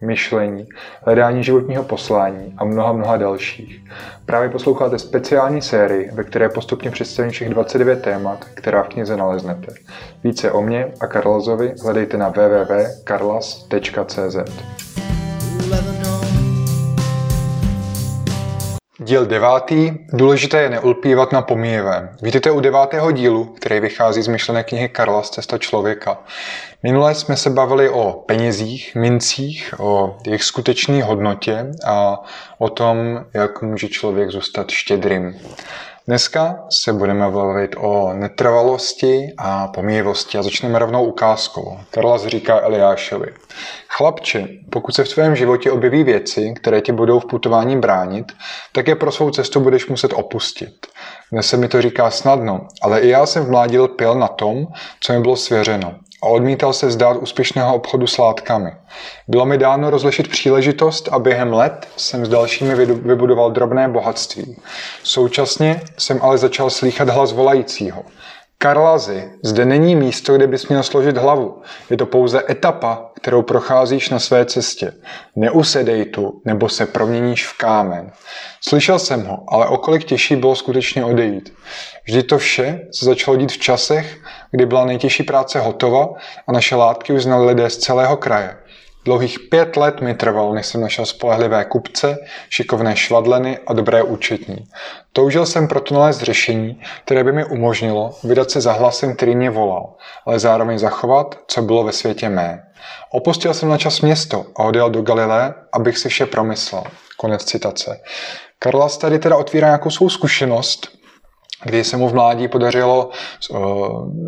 myšlení, hledání životního poslání a mnoha, mnoha dalších. Právě posloucháte speciální sérii, ve které postupně představím všech 29 témat, která v knize naleznete. Více o mě a Karlazovi hledejte na www.karlas.cz. Díl devátý. Důležité je neulpívat na pomíjevém. Vítejte u devátého dílu, který vychází z myšlené knihy Karla z Cesta člověka. Minule jsme se bavili o penězích, mincích, o jejich skutečné hodnotě a o tom, jak může člověk zůstat štědrým. Dneska se budeme bavit o netrvalosti a pomíjivosti a začneme rovnou ukázkou. Karlas říká Eliášovi. Chlapče, pokud se v tvém životě objeví věci, které ti budou v putování bránit, tak je pro svou cestu budeš muset opustit. Dnes se mi to říká snadno, ale i já jsem v mládí lpěl na tom, co mi bylo svěřeno a odmítal se zdát úspěšného obchodu s látkami. Bylo mi dáno rozlišit příležitost a během let jsem s dalšími vybudoval drobné bohatství. Současně jsem ale začal slýchat hlas volajícího. Karlazy, zde není místo, kde bys měl složit hlavu. Je to pouze etapa, kterou procházíš na své cestě. Neusedej tu, nebo se proměníš v kámen. Slyšel jsem ho, ale okolik těžší bylo skutečně odejít. Vždy to vše se začalo dít v časech, kdy byla nejtěžší práce hotova a naše látky už znali lidé z celého kraje. Dlouhých pět let mi trvalo, než jsem našel spolehlivé kupce, šikovné švadleny a dobré účetní. Toužil jsem proto nalézt řešení, které by mi umožnilo vydat se za hlasem, který mě volal, ale zároveň zachovat, co bylo ve světě mé. Opustil jsem na čas město a odjel do Galilé, abych si vše promyslel. Konec citace. Karlas tady teda otvírá nějakou svou zkušenost, kdy se mu v mládí podařilo uh,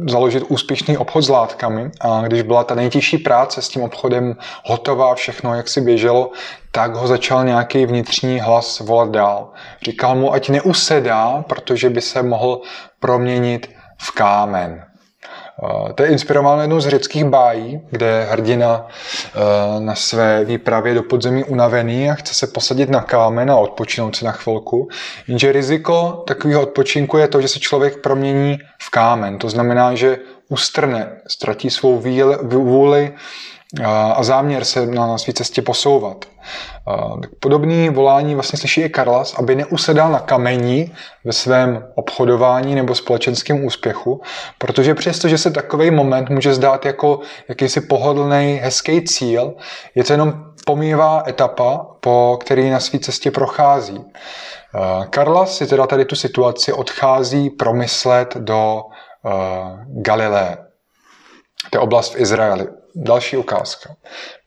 založit úspěšný obchod s látkami a když byla ta nejtěžší práce s tím obchodem hotová, všechno jak si běželo, tak ho začal nějaký vnitřní hlas volat dál. Říkal mu, ať neusedá, protože by se mohl proměnit v kámen. To je inspirováno jednou z řeckých bájí, kde hrdina eh, na své výpravě do podzemí unavený a chce se posadit na kámen a odpočinout si na chvilku. Jenže riziko takového odpočinku je to, že se člověk promění v kámen. To znamená, že ustrne, ztratí svou vůli a záměr se na, na své cestě posouvat. Podobný volání vlastně slyší i Karlas, aby neusedal na kamení ve svém obchodování nebo společenském úspěchu, protože přesto, že se takový moment může zdát jako jakýsi pohodlný, hezký cíl, je to jenom pomývá etapa, po který na své cestě prochází. Karlas si teda tady tu situaci odchází promyslet do Galileje. To je oblast v Izraeli. Další ukázka.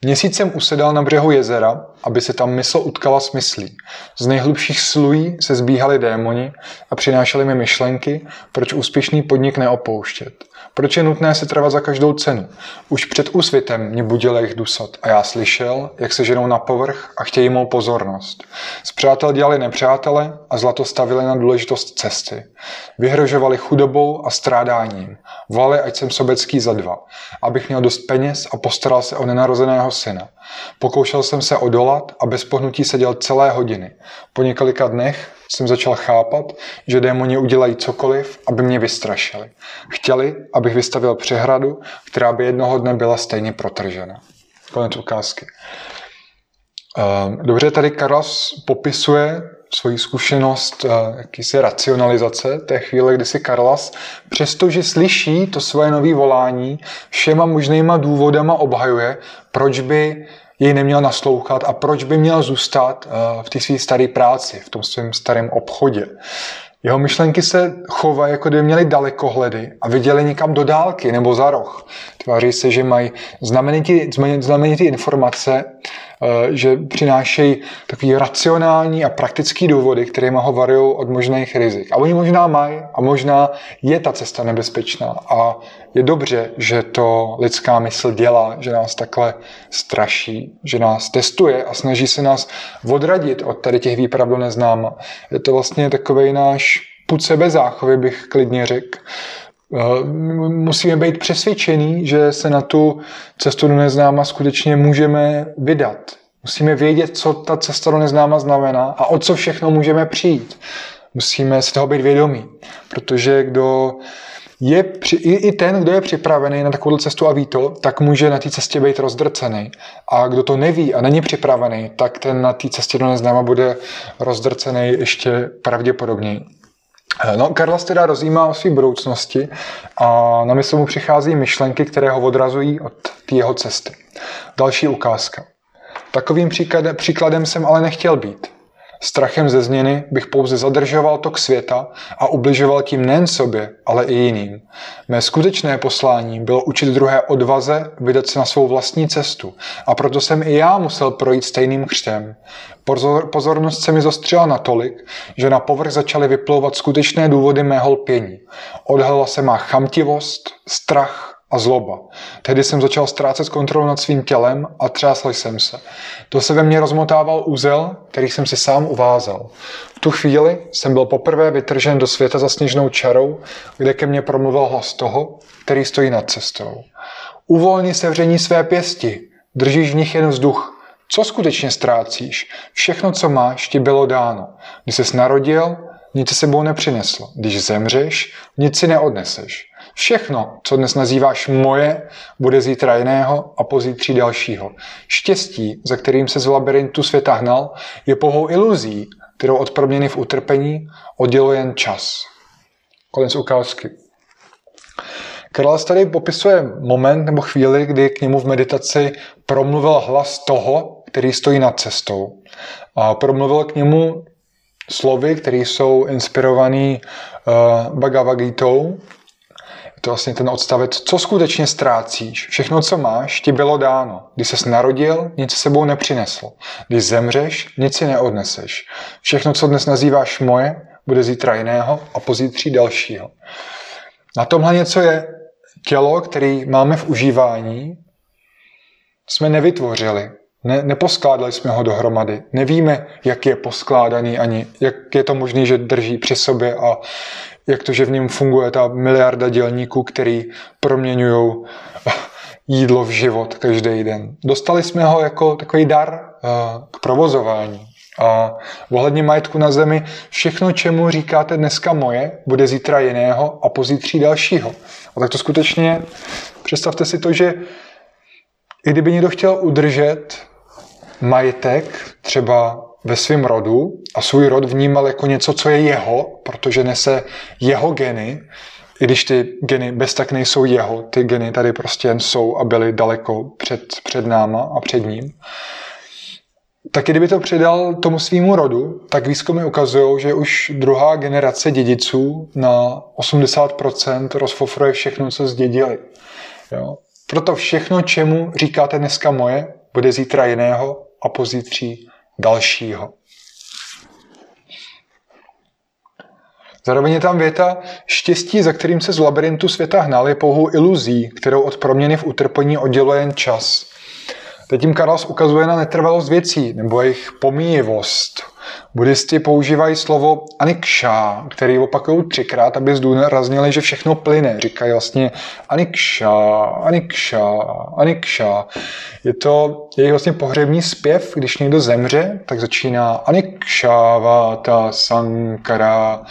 Měsíc jsem usedal na břehu jezera, aby se tam mysl utkala s myslí. Z nejhlubších slují se zbíhali démoni a přinášeli mi myšlenky, proč úspěšný podnik neopouštět. Proč je nutné se trvat za každou cenu? Už před úsvitem mě budil jejich dusat a já slyšel, jak se ženou na povrch a chtějí mou pozornost. Z přátel dělali nepřátele a zlato stavili na důležitost cesty. Vyhrožovali chudobou a strádáním. Volali, ať jsem sobecký za dva, abych měl dost peněz a postaral se o nenarozeného syna. Pokoušel jsem se odolat a bez pohnutí seděl celé hodiny. Po několika dnech jsem začal chápat, že démoni udělají cokoliv, aby mě vystrašili. Chtěli, abych vystavil přehradu, která by jednoho dne byla stejně protržena. Konec ukázky. Ehm, dobře, tady Karlas popisuje svoji zkušenost eh, jakýsi racionalizace té chvíle, kdy si Karlas, přestože slyší to svoje nové volání, všema možnýma důvodama obhajuje, proč by jej neměl naslouchat a proč by měl zůstat eh, v té své staré práci, v tom svém starém obchodě. Jeho myšlenky se chovají, jako kdyby měli dalekohledy a viděli někam do dálky nebo za roh. Tváří se, že mají znamenitý, znamenitý informace, že přinášejí takový racionální a praktický důvody, které ho varují od možných rizik. A oni možná mají a možná je ta cesta nebezpečná. A je dobře, že to lidská mysl dělá, že nás takhle straší, že nás testuje a snaží se nás odradit od tady těch výprav do neznáma. Je to vlastně takový náš put sebezáchovy, bych klidně řekl Eh, musíme být přesvědčení, že se na tu cestu do neznáma skutečně můžeme vydat. Musíme vědět, co ta cesta do neznáma znamená a o co všechno můžeme přijít. Musíme si toho být vědomí, protože kdo je, i, i ten, kdo je připravený na takovou cestu a ví to, tak může na té cestě být rozdrcený. A kdo to neví a není připravený, tak ten na té cestě do neznáma bude rozdrcený ještě pravděpodobněji. No, Karla se teda rozjímá o své budoucnosti a na mysl mu přichází myšlenky, které ho odrazují od té jeho cesty. Další ukázka. Takovým příkladem jsem ale nechtěl být. Strachem ze změny bych pouze zadržoval tok světa a ubližoval tím nejen sobě, ale i jiným. Mé skutečné poslání bylo učit druhé odvaze vydat se na svou vlastní cestu a proto jsem i já musel projít stejným křtem. Pozor, pozornost se mi zostřila natolik, že na povrch začaly vyplouvat skutečné důvody mého lpění. Odhalila se má chamtivost, strach, a zloba. Tehdy jsem začal ztrácet kontrolu nad svým tělem a třásl jsem se. To se ve mně rozmotával úzel, který jsem si sám uvázal. V tu chvíli jsem byl poprvé vytržen do světa za sněžnou čarou, kde ke mně promluvil hlas toho, který stojí nad cestou. Uvolni sevření své pěsti, držíš v nich jen vzduch. Co skutečně ztrácíš? Všechno, co máš, ti bylo dáno. Když jsi narodil, nic se sebou nepřinesl. Když zemřeš, nic si neodneseš. Všechno, co dnes nazýváš moje, bude zítra jiného a pozítří dalšího. Štěstí, za kterým se z labirintu světa hnal, je pohou iluzí, kterou od proměny v utrpení odděluje jen čas. Konec ukázky. Karlas tady popisuje moment nebo chvíli, kdy k němu v meditaci promluvil hlas toho, který stojí nad cestou. A promluvil k němu slovy, které jsou inspirované uh, Bhagavad Gita, to vlastně ten odstavec, co skutečně ztrácíš. Všechno, co máš, ti bylo dáno. Když ses narodil, nic s sebou nepřinesl. Když zemřeš, nic si neodneseš. Všechno, co dnes nazýváš moje, bude zítra jiného a pozítří dalšího. Na tomhle něco je tělo, který máme v užívání, jsme nevytvořili. Ne, neposkládali jsme ho dohromady. Nevíme, jak je poskládaný ani jak je to možné, že drží při sobě a jak to, že v něm funguje ta miliarda dělníků, který proměňují jídlo v život každý den. Dostali jsme ho jako takový dar eh, k provozování. A ohledně majetku na zemi, všechno, čemu říkáte dneska moje, bude zítra jiného a pozítří dalšího. A tak to skutečně, představte si to, že i kdyby někdo chtěl udržet majetek, třeba ve svém rodu a svůj rod vnímal jako něco, co je jeho, protože nese jeho geny, i když ty geny bez tak nejsou jeho, ty geny tady prostě jen jsou a byly daleko před, před náma a před ním. Tak kdyby to předal tomu svýmu rodu, tak výzkumy ukazují, že už druhá generace dědiců na 80% rozfofruje všechno, co zdědili. Jo? Proto všechno, čemu říkáte dneska moje, bude zítra jiného a pozítří dalšího. Zároveň je tam věta, štěstí, za kterým se z labirintu světa hnal, je pouhou iluzí, kterou od proměny v utrpení odděluje jen čas. Teď tím Karlas ukazuje na netrvalost věcí nebo jejich pomíjivost. Buddhisti používají slovo anikša, který opakují třikrát, aby zdůraznili, že všechno plyne. Říkají vlastně anikša, anikša, anikša. Je to jejich vlastně pohřební zpěv, když někdo zemře, tak začíná anikša vata sankara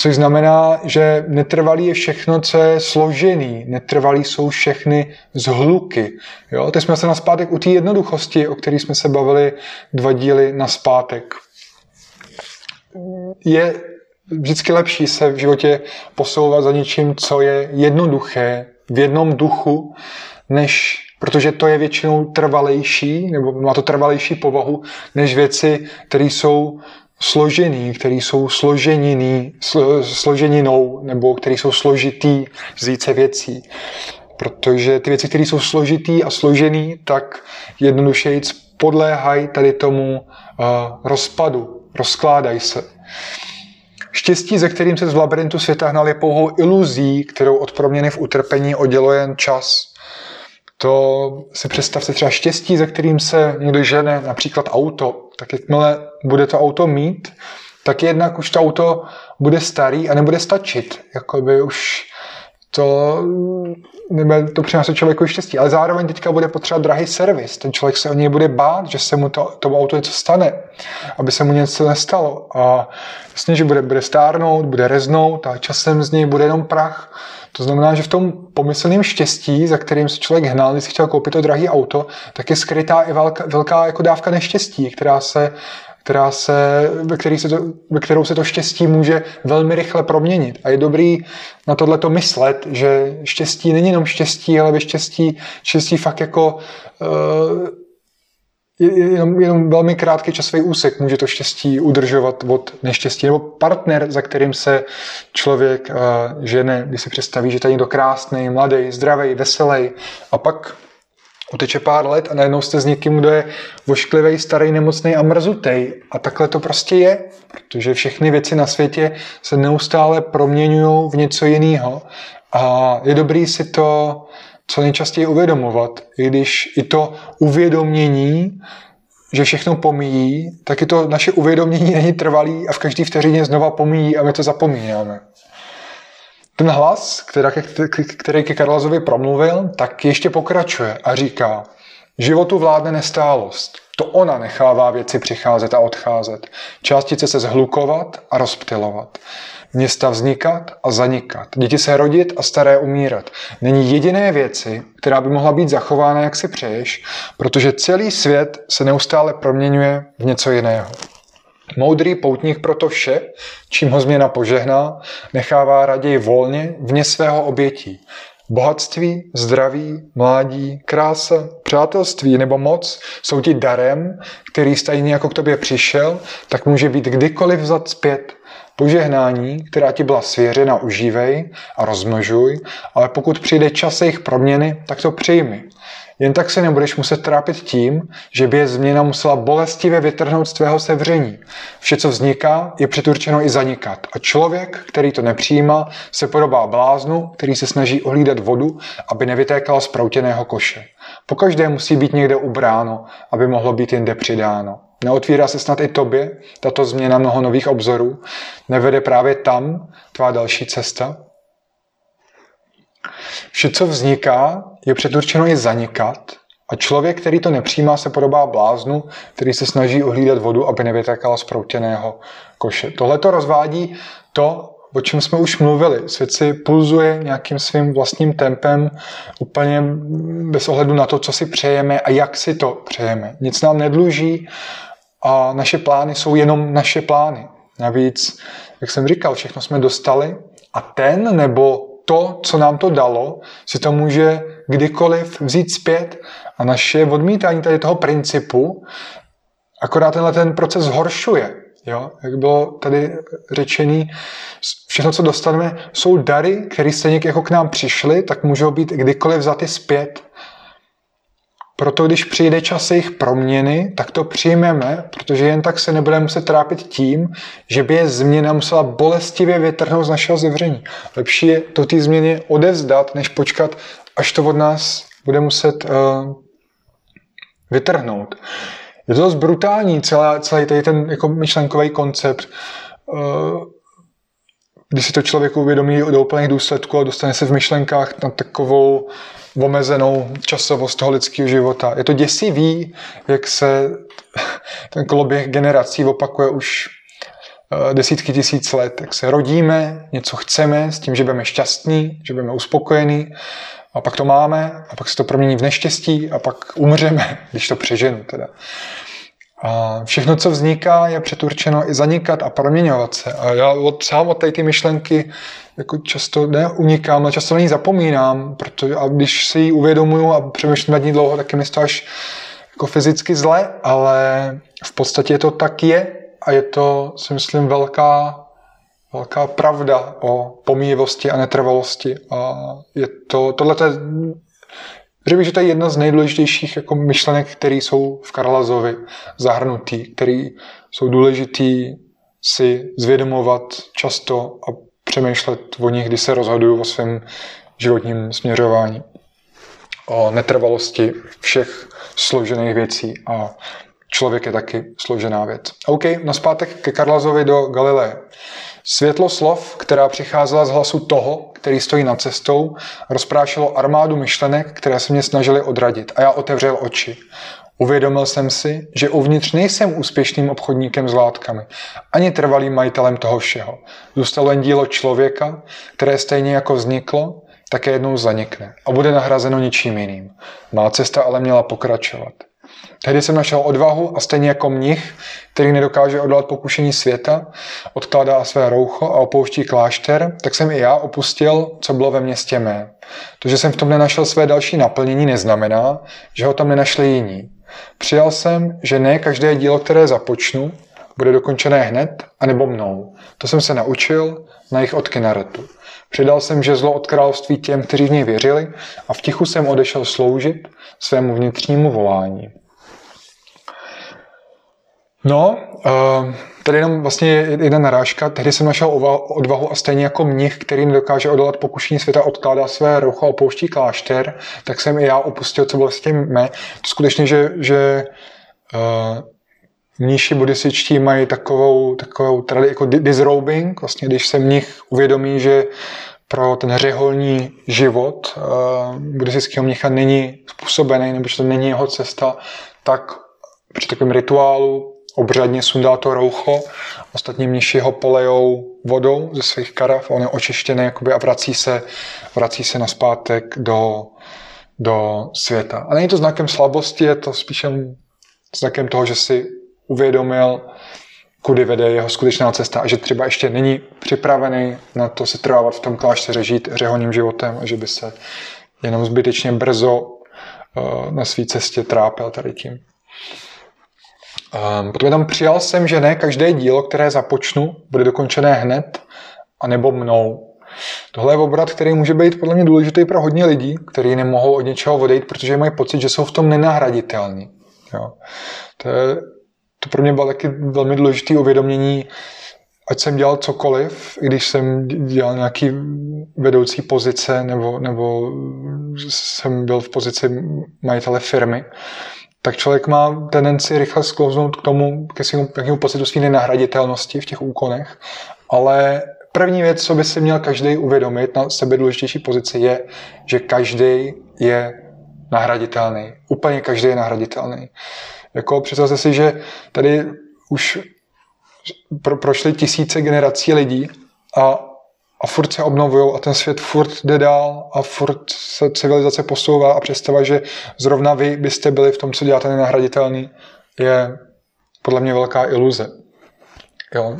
což znamená, že netrvalý je všechno, co je složený, netrvalý jsou všechny zhluky. Jo? Teď jsme se na zpátek u té jednoduchosti, o které jsme se bavili dva díly na zpátek. Je vždycky lepší se v životě posouvat za něčím, co je jednoduché, v jednom duchu, než protože to je většinou trvalejší, nebo má to trvalejší povahu, než věci, které jsou složený, který jsou složeniny, slo, složeninou, nebo který jsou složitý z více věcí. Protože ty věci, které jsou složitý a složený, tak jednoduše podléhají tady tomu uh, rozpadu, rozkládají se. Štěstí, ze kterým se z labirintu světa hnal, je pouhou iluzí, kterou od proměny v utrpení odděluje jen čas. To si představte třeba štěstí, ze kterým se někdo žene, například auto, tak jakmile bude to auto mít, tak jednak už to auto bude starý a nebude stačit. Jakoby už to nebude to přinášet člověku štěstí. Ale zároveň teďka bude potřeba drahý servis. Ten člověk se o něj bude bát, že se mu to, tomu auto něco stane, aby se mu něco nestalo. A jasně, že bude, bude stárnout, bude reznout a časem z něj bude jenom prach. To znamená, že v tom pomyslném štěstí, za kterým se člověk hnal, když si chtěl koupit to drahé auto, tak je skrytá i velká, velká jako dávka neštěstí, která se která se, ve, který se to, ve kterou se to štěstí může velmi rychle proměnit. A je dobrý na tohle to myslet, že štěstí není jenom štěstí, ale ve štěstí, štěstí fakt jako uh, jenom, jenom velmi krátký časový úsek může to štěstí udržovat od neštěstí. Nebo partner, za kterým se člověk uh, žene, když si představí, že to je někdo krásný, mladý, zdravý, veselý a pak uteče pár let a najednou jste s někým, kdo je vošklivý, starý, nemocný a mrzutej. A takhle to prostě je, protože všechny věci na světě se neustále proměňují v něco jiného. A je dobrý si to co nejčastěji uvědomovat, i když i to uvědomění, že všechno pomíjí, tak i to naše uvědomění není trvalý a v každý vteřině znova pomíjí a my to zapomínáme. Ten hlas, který ke Karlazovi promluvil, tak ještě pokračuje a říká, životu vládne nestálost. To ona nechává věci přicházet a odcházet. Částice se zhlukovat a rozptilovat. Města vznikat a zanikat. Děti se rodit a staré umírat. Není jediné věci, která by mohla být zachována, jak si přeješ, protože celý svět se neustále proměňuje v něco jiného. Moudrý poutník proto vše, čím ho změna požehná, nechává raději volně vně svého obětí. Bohatství, zdraví, mládí, krása, přátelství nebo moc jsou ti darem, který stejně jako k tobě přišel, tak může být kdykoliv vzat zpět. Požehnání, která ti byla svěřena, užívej a rozmnožuj, ale pokud přijde čas jejich proměny, tak to přijmi. Jen tak se nebudeš muset trápit tím, že by je změna musela bolestivě vytrhnout z tvého sevření. Vše, co vzniká, je předurčeno i zanikat. A člověk, který to nepřijímá, se podobá bláznu, který se snaží ohlídat vodu, aby nevytékala z proutěného koše. Pokaždé musí být někde ubráno, aby mohlo být jinde přidáno. Neotvírá se snad i tobě tato změna mnoho nových obzorů? Nevede právě tam tvá další cesta? Vše, co vzniká, je předurčeno i zanikat a člověk, který to nepřijímá, se podobá bláznu, který se snaží ohlídat vodu, aby nevytékala z proutěného koše. Tohle to rozvádí to, o čem jsme už mluvili. Svět si pulzuje nějakým svým vlastním tempem, úplně bez ohledu na to, co si přejeme a jak si to přejeme. Nic nám nedluží a naše plány jsou jenom naše plány. Navíc, jak jsem říkal, všechno jsme dostali a ten nebo to, co nám to dalo, si to může kdykoliv vzít zpět. A naše odmítání tady toho principu akorát tenhle ten proces zhoršuje. Jo? Jak bylo tady řečený, všechno, co dostaneme, jsou dary, které stejně jako k nám přišly, tak můžou být kdykoliv vzaty zpět. Proto když přijde čas jejich proměny, tak to přijmeme, protože jen tak se nebudeme muset trápit tím, že by je změna musela bolestivě vytrhnout z našeho zevření. Lepší je to ty změny odevzdat, než počkat, až to od nás bude muset uh, vytrhnout. Je to dost brutální, celá, celý tady ten jako myšlenkový koncept. Uh, když si to člověk uvědomí do úplných důsledků a dostane se v myšlenkách na takovou omezenou časovost toho lidského života. Je to děsivý, jak se ten koloběh generací opakuje už eh, desítky tisíc let. Jak se rodíme, něco chceme s tím, že budeme šťastní, že budeme uspokojení a pak to máme a pak se to promění v neštěstí a pak umřeme, když to přeženu teda. A všechno, co vzniká, je přeturčeno i zanikat a proměňovat se. A já od, sám od té ty myšlenky jako často neunikám, ale často na ní zapomínám, protože a když si ji uvědomuju a přemýšlím nad ní dlouho, tak je mi to až jako fyzicky zle, ale v podstatě to tak je a je to, si myslím, velká, velká pravda o pomíjivosti a netrvalosti. A je to, tohle je Řekl bych, že to je jedna z nejdůležitějších jako myšlenek, které jsou v Karlazovi zahrnutý, které jsou důležitý si zvědomovat často a přemýšlet o nich, když se rozhoduju o svém životním směřování. O netrvalosti všech složených věcí a člověk je taky složená věc. OK, na zpátek ke Karlazovi do Galileje. Světlo slov, která přicházela z hlasu toho, který stojí nad cestou, rozprášilo armádu myšlenek, které se mě snažily odradit a já otevřel oči. Uvědomil jsem si, že uvnitř nejsem úspěšným obchodníkem s látkami, ani trvalým majitelem toho všeho. Zůstalo jen dílo člověka, které stejně jako vzniklo, také jednou zanikne a bude nahrazeno ničím jiným. Má cesta ale měla pokračovat. Tehdy jsem našel odvahu a stejně jako mnich, který nedokáže odolat pokušení světa, odkládá své roucho a opouští klášter, tak jsem i já opustil, co bylo ve městě mé. To, že jsem v tom nenašel své další naplnění, neznamená, že ho tam nenašli jiní. Přijal jsem, že ne každé dílo, které započnu, bude dokončené hned, anebo mnou. To jsem se naučil na jejich od. Předal jsem žezlo od království těm, kteří v něj věřili a v tichu jsem odešel sloužit svému vnitřnímu volání. No, uh, tady jenom vlastně jedna narážka. Tehdy jsem našel odvahu a stejně jako mnich, který nedokáže odolat pokušení světa, odkládá své rucho a opouští klášter, tak jsem i já opustil, co vlastně mé. To skutečně, že, že uh, mníši buddhističtí mají takovou, takovou tradici jako disrobing, vlastně když se mnich uvědomí, že pro ten řeholní život uh, buddhistického mnicha není způsobený, nebo že to není jeho cesta, tak při takovém rituálu obřadně sundá to roucho, ostatní mniši ho polejou vodou ze svých karav, on je očištěný jakoby, a vrací se, vrací se naspátek do, do světa. A není to znakem slabosti, je to spíše znakem toho, že si uvědomil, kudy vede jeho skutečná cesta a že třeba ještě není připravený na to se trvávat v tom klášteře, žít řehoním životem a že by se jenom zbytečně brzo uh, na své cestě trápil tady tím. Um, potom tam přijal jsem, že ne každé dílo, které započnu, bude dokončené hned, anebo mnou. Tohle je obrat, který může být podle mě důležitý pro hodně lidí, kteří nemohou od něčeho odejít, protože mají pocit, že jsou v tom nenahraditelní. Jo. To, je, to pro mě bylo taky velmi důležité uvědomění, ať jsem dělal cokoliv, i když jsem dělal nějaký vedoucí pozice nebo, nebo jsem byl v pozici majitele firmy, tak člověk má tendenci rychle sklouznout k tomu, ke svému nějakému pocitu své nenahraditelnosti v těch úkonech, ale první věc, co by si měl každý uvědomit na sebe důležitější pozici, je, že každý je nahraditelný. Úplně každý je nahraditelný. Jako představte si, že tady už pro, prošly tisíce generací lidí a a furt se obnovují a ten svět furt jde dál a furt se civilizace posouvá a představa, že zrovna vy byste byli v tom, co děláte nenahraditelný, je podle mě velká iluze. Jo.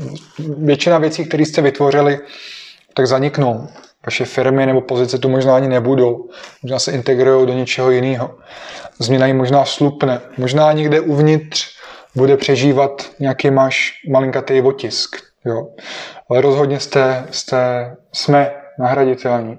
Většina věcí, které jste vytvořili, tak zaniknou. Vaše firmy nebo pozice tu možná ani nebudou. Možná se integrují do něčeho jiného. Změna jim možná slupne. Možná někde uvnitř bude přežívat nějaký máš malinkatý otisk. Jo ale rozhodně jste, jste, jsme nahraditelní.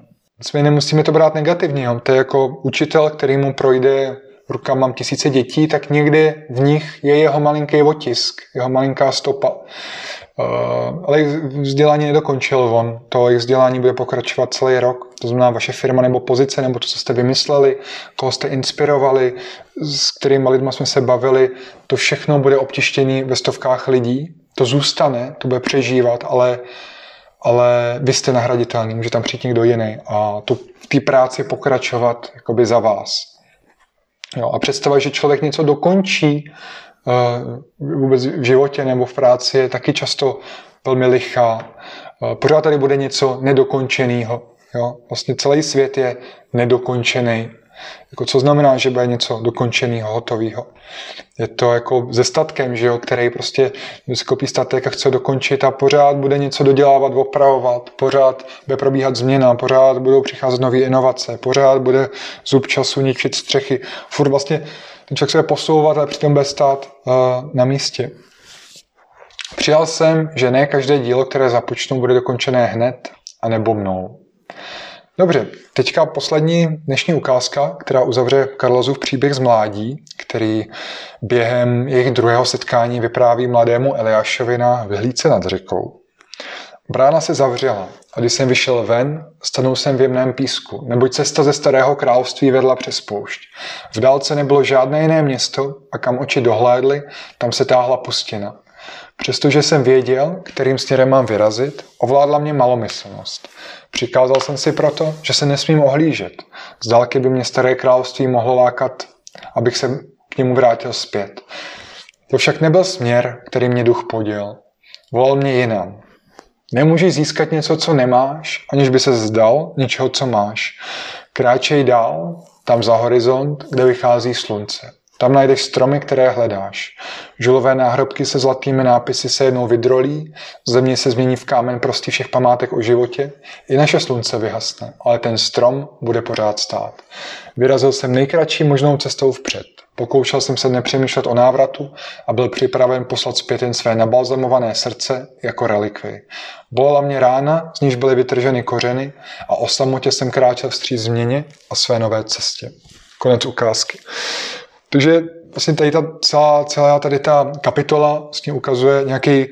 My nemusíme to brát negativně. Jo. To je jako učitel, který mu projde rukama mám tisíce dětí, tak někdy v nich je jeho malinký otisk, jeho malinká stopa. Uh, ale vzdělání nedokončil on. To jejich vzdělání bude pokračovat celý rok. To znamená vaše firma nebo pozice, nebo to, co jste vymysleli, koho jste inspirovali, s kterými lidmi jsme se bavili, to všechno bude obtištěné ve stovkách lidí to zůstane, to bude přežívat, ale, ale vy jste nahraditelný, může tam přijít někdo jiný a tu, v té práci pokračovat jakoby za vás. Jo, a představa, že člověk něco dokončí uh, vůbec v životě nebo v práci je taky často velmi lichá. Uh, pořád tady bude něco nedokončeného. Jo? Vlastně celý svět je nedokončený. Jako co znamená, že bude něco dokončeného, hotového? Je to jako se statkem, že jo, který prostě si kopí statek a chce dokončit a pořád bude něco dodělávat, opravovat, pořád bude probíhat změna, pořád budou přicházet nové inovace, pořád bude zub času ničit střechy. Furt vlastně ten člověk se bude posouvat, ale přitom bude stát uh, na místě. Přijal jsem, že ne každé dílo, které započnu, bude dokončené hned, anebo mnou. Dobře, teďka poslední dnešní ukázka, která uzavře Karlozův příběh z mládí, který během jejich druhého setkání vypráví mladému Eliášovi na vyhlídce nad řekou. Brána se zavřela a když jsem vyšel ven, stanul jsem v jemném písku, neboť cesta ze starého království vedla přes poušť. V dálce nebylo žádné jiné město a kam oči dohlédly, tam se táhla pustina. Přestože jsem věděl, kterým směrem mám vyrazit, ovládla mě malomyslnost. Přikázal jsem si proto, že se nesmím ohlížet. Z dálky by mě staré království mohlo lákat, abych se k němu vrátil zpět. To však nebyl směr, který mě duch poděl. Volal mě jinam. Nemůžeš získat něco, co nemáš, aniž by se zdal něčeho, co máš. Kráčej dál, tam za horizont, kde vychází slunce. Tam najdeš stromy, které hledáš. Žulové náhrobky se zlatými nápisy se jednou vydrolí, země se změní v kámen prostý všech památek o životě, i naše slunce vyhasne, ale ten strom bude pořád stát. Vyrazil jsem nejkratší možnou cestou vpřed. Pokoušel jsem se nepřemýšlet o návratu a byl připraven poslat zpět jen své nabalzamované srdce jako relikvy. Bolela mě rána, z níž byly vytrženy kořeny a o samotě jsem kráčel vstříc změně a své nové cestě. Konec ukázky. Takže vlastně tady ta celá, celá tady ta kapitola vlastně ukazuje nějaký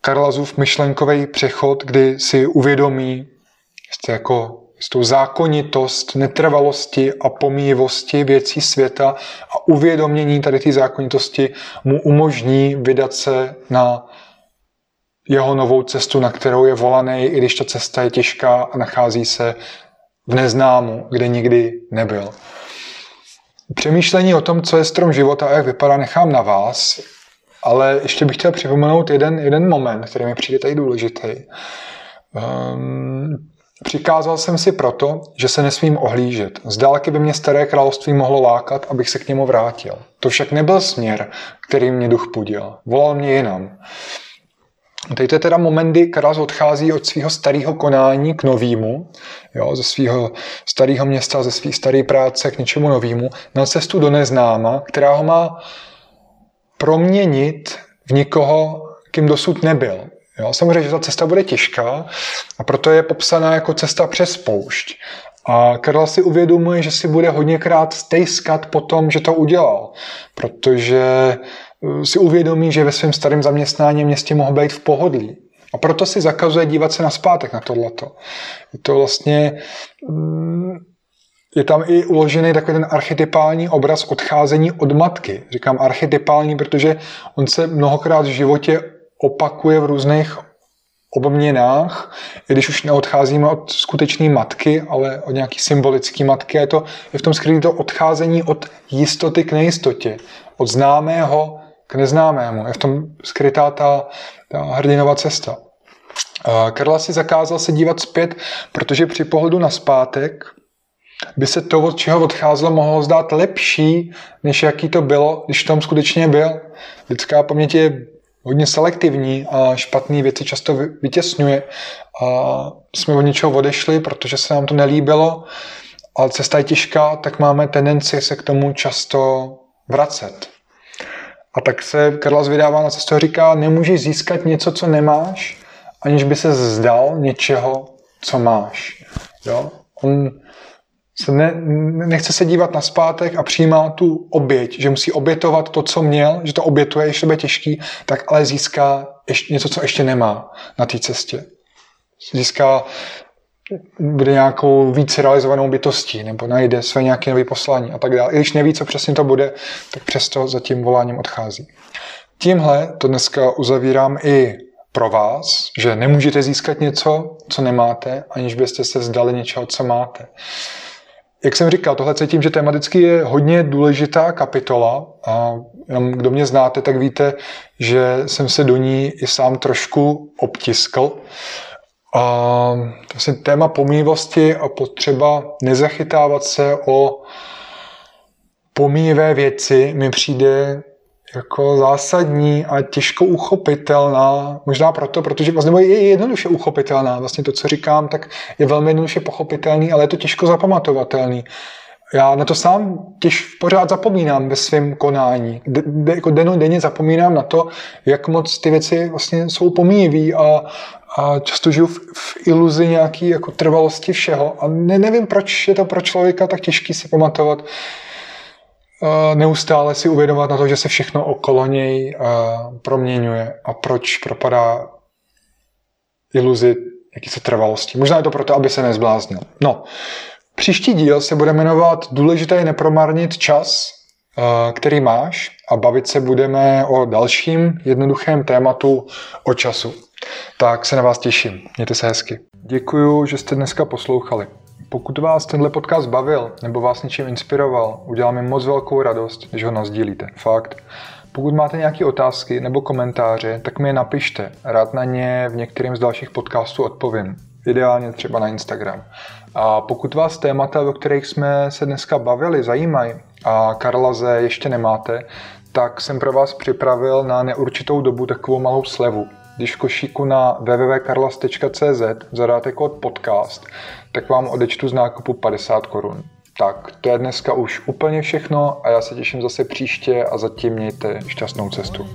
Karlazův myšlenkový přechod, kdy si uvědomí jste jako tou zákonitost netrvalosti a pomíjivosti věcí světa a uvědomění tady té zákonitosti mu umožní vydat se na jeho novou cestu, na kterou je volaný, i když ta cesta je těžká a nachází se v neznámu, kde nikdy nebyl. Přemýšlení o tom, co je strom života a jak vypadá, nechám na vás, ale ještě bych chtěl připomenout jeden, jeden moment, který mi přijde tady důležitý. Um, Přikázal jsem si proto, že se nesmím ohlížet. Z dálky by mě staré království mohlo lákat, abych se k němu vrátil. To však nebyl směr, který mě duch pudil. Volal mě jinam. Teď je teda moment, kdy Karas odchází od svého starého konání k novému, jo, ze svého starého města, ze své staré práce k něčemu novému, na cestu do neznáma, která ho má proměnit v někoho, kým dosud nebyl. Jo, samozřejmě, že ta cesta bude těžká a proto je popsaná jako cesta přes poušť. A Karel si uvědomuje, že si bude hodněkrát stejskat po tom, že to udělal, protože si uvědomí, že ve svém starém zaměstnání městě mohl být v pohodlí. A proto si zakazuje dívat se na zpátek na tohleto. Je to vlastně mm, je tam i uložený takový ten archetypální obraz odcházení od matky. Říkám archetypální, protože on se mnohokrát v životě opakuje v různých obměnách, i když už neodcházíme od skutečné matky, ale od nějaký symbolické matky. Je, to, je v tom skrytý to odcházení od jistoty k nejistotě, od známého k neznámému. Je v tom skrytá ta, ta hrdinová cesta. Karla si zakázal se dívat zpět, protože při pohledu na zpátek by se to, od čeho odcházelo, mohlo zdát lepší, než jaký to bylo, když tam skutečně byl. Lidská paměť je hodně selektivní a špatné věci často vytěsňuje. A jsme od něčeho odešli, protože se nám to nelíbilo, ale cesta je těžká, tak máme tendenci se k tomu často vracet. A tak se Karlas vydává na cestu a říká, nemůžeš získat něco, co nemáš, aniž by se zdal něčeho, co máš. Jo? On se ne, nechce se dívat na zpátek a přijímá tu oběť, že musí obětovat to, co měl, že to obětuje, ještě bude těžký, tak ale získá ještě něco, co ještě nemá na té cestě. Získá bude nějakou víc realizovanou bytostí, nebo najde své nějaké nové poslání a tak dále. I když neví, co přesně to bude, tak přesto za tím voláním odchází. Tímhle to dneska uzavírám i pro vás, že nemůžete získat něco, co nemáte, aniž byste se zdali něčeho, co máte. Jak jsem říkal, tohle cítím, že tematicky je hodně důležitá kapitola a kdo mě znáte, tak víte, že jsem se do ní i sám trošku obtiskl. A vlastně téma pomývosti a potřeba nezachytávat se o pomíjivé věci mi přijde jako zásadní a těžko uchopitelná, možná proto, protože vlastně je jednoduše uchopitelná. Vlastně to, co říkám, tak je velmi jednoduše pochopitelný, ale je to těžko zapamatovatelný. Já na to sám těž pořád zapomínám ve svém konání. De, de, jako denně zapomínám na to, jak moc ty věci vlastně jsou pomíjivý a, a často žiju v, v iluzi nějaký jako trvalosti všeho. A ne, nevím, proč je to pro člověka tak těžký si pamatovat, neustále si uvědomovat na to, že se všechno okolo něj proměňuje a proč propadá iluzi jakýsi trvalosti. Možná je to proto, aby se nezbláznil. No, příští díl se bude jmenovat Důležité je nepromarnit čas který máš a bavit se budeme o dalším jednoduchém tématu o času. Tak se na vás těším. Mějte se hezky. Děkuju, že jste dneska poslouchali. Pokud vás tenhle podcast bavil nebo vás něčím inspiroval, udělá mi moc velkou radost, když ho nazdílíte. Fakt. Pokud máte nějaké otázky nebo komentáře, tak mi je napište. Rád na ně v některém z dalších podcastů odpovím. Ideálně třeba na Instagram. A pokud vás témata, o kterých jsme se dneska bavili, zajímají a Karlaze ještě nemáte, tak jsem pro vás připravil na neurčitou dobu takovou malou slevu. Když v košíku na www.karlas.cz zadáte kód podcast, tak vám odečtu z nákupu 50 korun. Tak, to je dneska už úplně všechno a já se těším zase příště a zatím mějte šťastnou cestu.